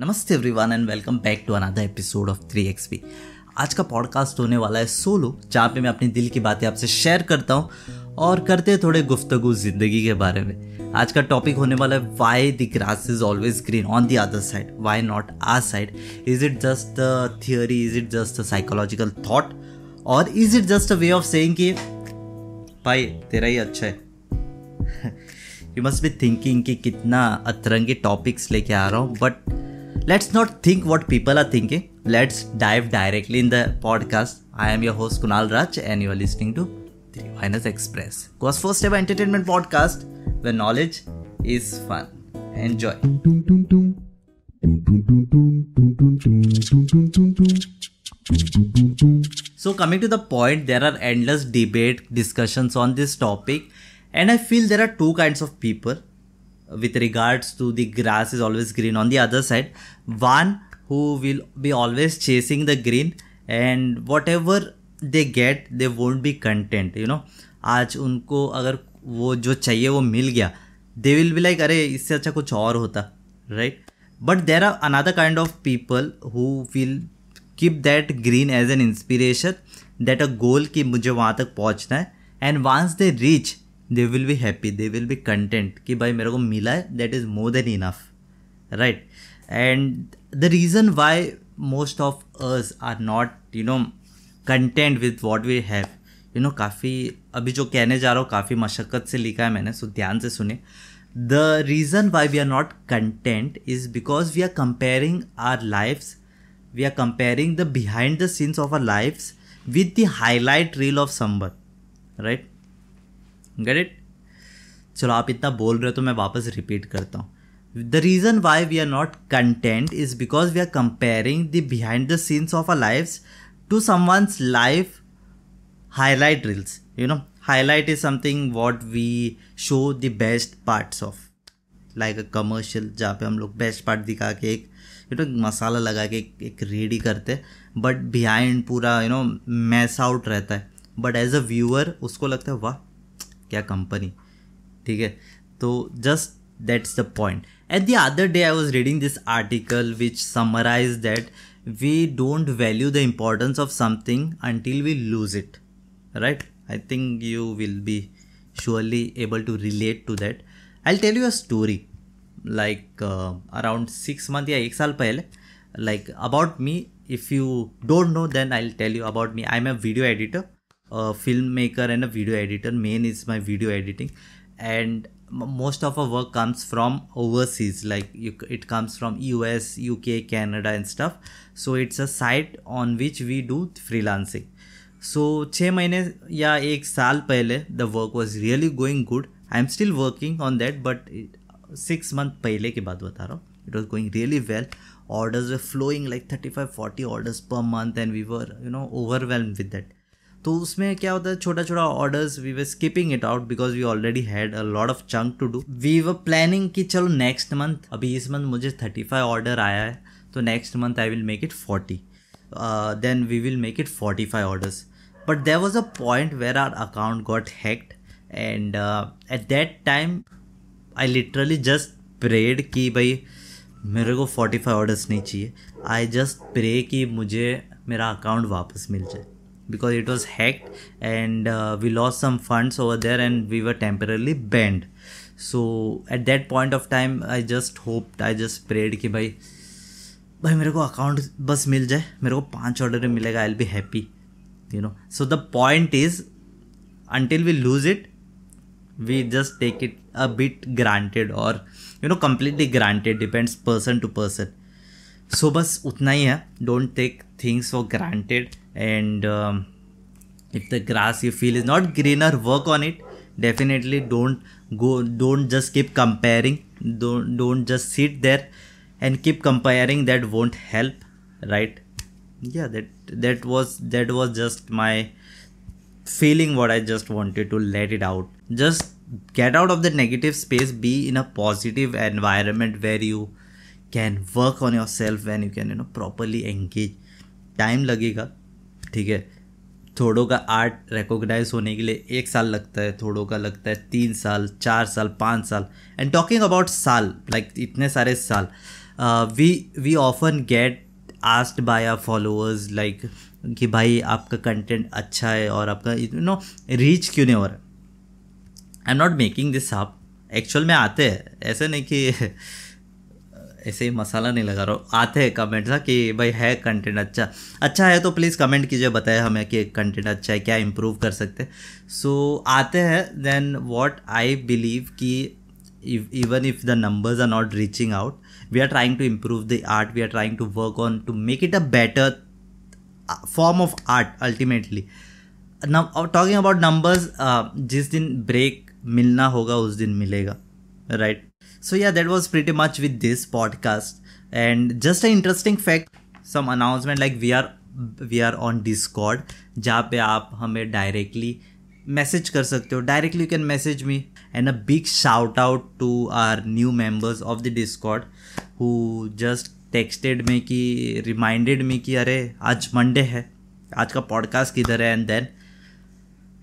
नमस्ते everyone and welcome back to another episode of three XP आज का podcast होने वाला है सोलो, जहाँ पे मैं अपनी दिल की बातें आपसे शेयर करता हूँ और करते हैं थोड़े गुफ्तगु ज़िंदगी के बारे में। आज का टॉपिक होने वाला है why the grass is always green on the other side why not our side is it just the theory is it just a psychological thought और is it just a way of saying कि, भाई, तेरा ही अच्छा है। You must be thinking कि कितना अतरंगी टॉपिक्स लेके आ रहा हूँ but let's not think what people are thinking. Let's dive directly in the podcast. I am your host Kunal Raj, and you are listening to the Finance Express, Go's first ever entertainment podcast where knowledge is fun. Enjoy. So, coming to the point, there are endless debate discussions on this topic, and I feel there are two kinds of people with regards to the grass is always green on the other side one who will be always chasing the green and whatever they get they won't be content you know आज उनको अगर वो जो चाहिए वो मिल गया they will be like अरे इससे अच्छा कुछ और होता right but there are another kind of people who will keep that green as an inspiration that a goal कि मुझे वहाँ तक पहुँचना है and once they reach they will be happy they will be content कि भाई मेरे को मिला है that is more than enough right and the reason why most of us are not you know content with what we have you know काफ़ी, अभी जो कहने जा रहा हूँ, काफ़ी मशक्क़त से लिखा है मैंने, सो ध्यान से सुने। The reason why we are not content is because we are comparing our lifes we are comparing the behind the scenes of our lifes with the highlight reel of somebody right get it चलो आप इतना बोल रहे हो तो मैं वापस repeat करता हूँ। The reason why we are not content is because we are comparing the behind the scenes of a life to someone's life highlight reels you know highlight is something what we show the best parts of like a commercial जहाँ पे हम लोग best part दिखा के एक you know masala लगा के एक, एक रेडी करते बट बिहाइंड पूरा यू नो मैस आउट रहता है। बट एज अ व्यूअर उसको लगता है वाह क्या कंपनी ठीक है? तो just that's the point at the other day I was reading this article which summarise that we don't value the importance of something until we lose it right I think you will be surely able to relate to that I tell you a story like around six month या एक साल पहले like about me if you don't know then I tell you about me I am a video editor film maker and a video editor main is my video editing and most of a work comes from overseas like it comes from U S U K Canada and stuff so it's a site on which we do freelancing so छः महीने या एक साल पहले the work was really going good I am still working on that but six month पहले की बात बता रहा हूँ. It was going really well orders flowing like thirty five forty orders per month and we were you know overwhelm with that तो उसमें क्या होता है छोटा छोटा orders we were skipping it out because we already had a lot of chunk to do we were planning कि चलो next month अभी इस मंथ मुझे थर्टी फाइव ऑर्डर आया है तो next month I will make it forty then we will make it forty five orders but there was a point where our account got hacked and at that time I literally just prayed कि भाई, मेरे को forty five orders नहीं चाहिए. I just pray कि मुझे मेरा account वापस मिल जाए. Because it was hacked and uh, we lost some funds over there and we were temporarily banned so at that point of time i just hoped i just prayed कि भाई भाई मेरे को अकाउंट बस मिल जाए मेरे को पाँच ऑर्डर मिलेगा I be happy you know so the point is until we lose it we just take it a bit granted or you know completely granted depends person to person so बस उतना ही है don't take things for granted and um, if the grass you feel is not greener work on it. Definitely don't go don't just keep comparing. Don't don't just sit there and keep comparing. That won't help right? Yeah that that was that was just my feeling what i just wanted to let it out. Just get out of the negative space. Be in a positive environment where you can work on yourself and you can you know properly engage. Time lagega ठीक है? थोड़ों का art recognise होने के लिए एक साल लगता है, थोड़ों का लगता है तीन साल, चार साल, पाँच साल एंड टॉकिंग अबाउट साल लाइक इतने सारे साल। We we often get asked by our followers like कि भाई आपका कंटेंट अच्छा है और आपका यू नो रीच क्यों नहीं हो रहा I am not making this up actual में आते हैं। ऐसे नहीं कि ऐसे ही मसाला नहीं लगा रहा हूँ। आते हैं कमेंट्स ना कि भाई है कंटेंट अच्छा। अच्छा है तो प्लीज़ कमेंट कीजिए बताए हमें कि कंटेंट अच्छा है क्या इम्प्रूव कर सकते सो so, आते हैं देन वॉट आई बिलीव कि even if the numbers are not reaching out we are trying to improve the art we are trying to work on to make it a better form of art ultimately talking about numbers जिस दिन break मिलना होगा उस दिन मिलेगा right so yeah that was pretty much with this podcast and just a interesting fact some announcement like we are we are on Discord जहाँ पे आप हमें डायरेक्टली मैसेज कर सकते हो। Directly you can message me and a big shout out to our new members of the Discord who just texted me कि reminded me कि, अरे, आज मंडे है। आज का पॉडकास्ट किधर है? And then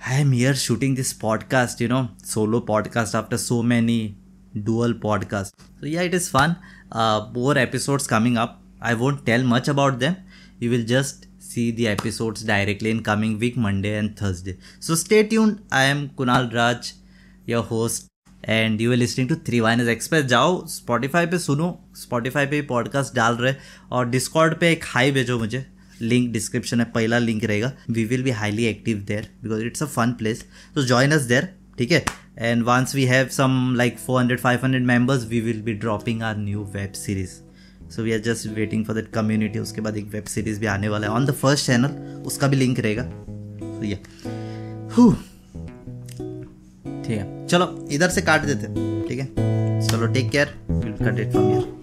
I am here shooting this podcast you know solo podcast after so many dual podcast so yeah it is fun uh, more episodes coming up i won't tell much about them you will just see the episodes directly in coming week monday and thursday so stay tuned i am kunal raj your host and you are listening to three wines express जाओ Spotify पे सुनो Spotify पे podcast डाल रहे और Discord पे एक hi भेजो मुझे लिंक डिस्क्रिप्शन है पहला लिंक रहेगा we will be highly active there because it's a fun place तो जॉइन अस देयर ठीक है and once we have some like 400 500 members we will be dropping our new web series so we are just waiting for that community उसके बाद एक web series भी आने वाला है ऑन द फ़र्स्ट चैनल उसका भी लिंक रहेगा तो ये ठीक है चलो इधर से काट देते ठीक है चलो take care will cut it from here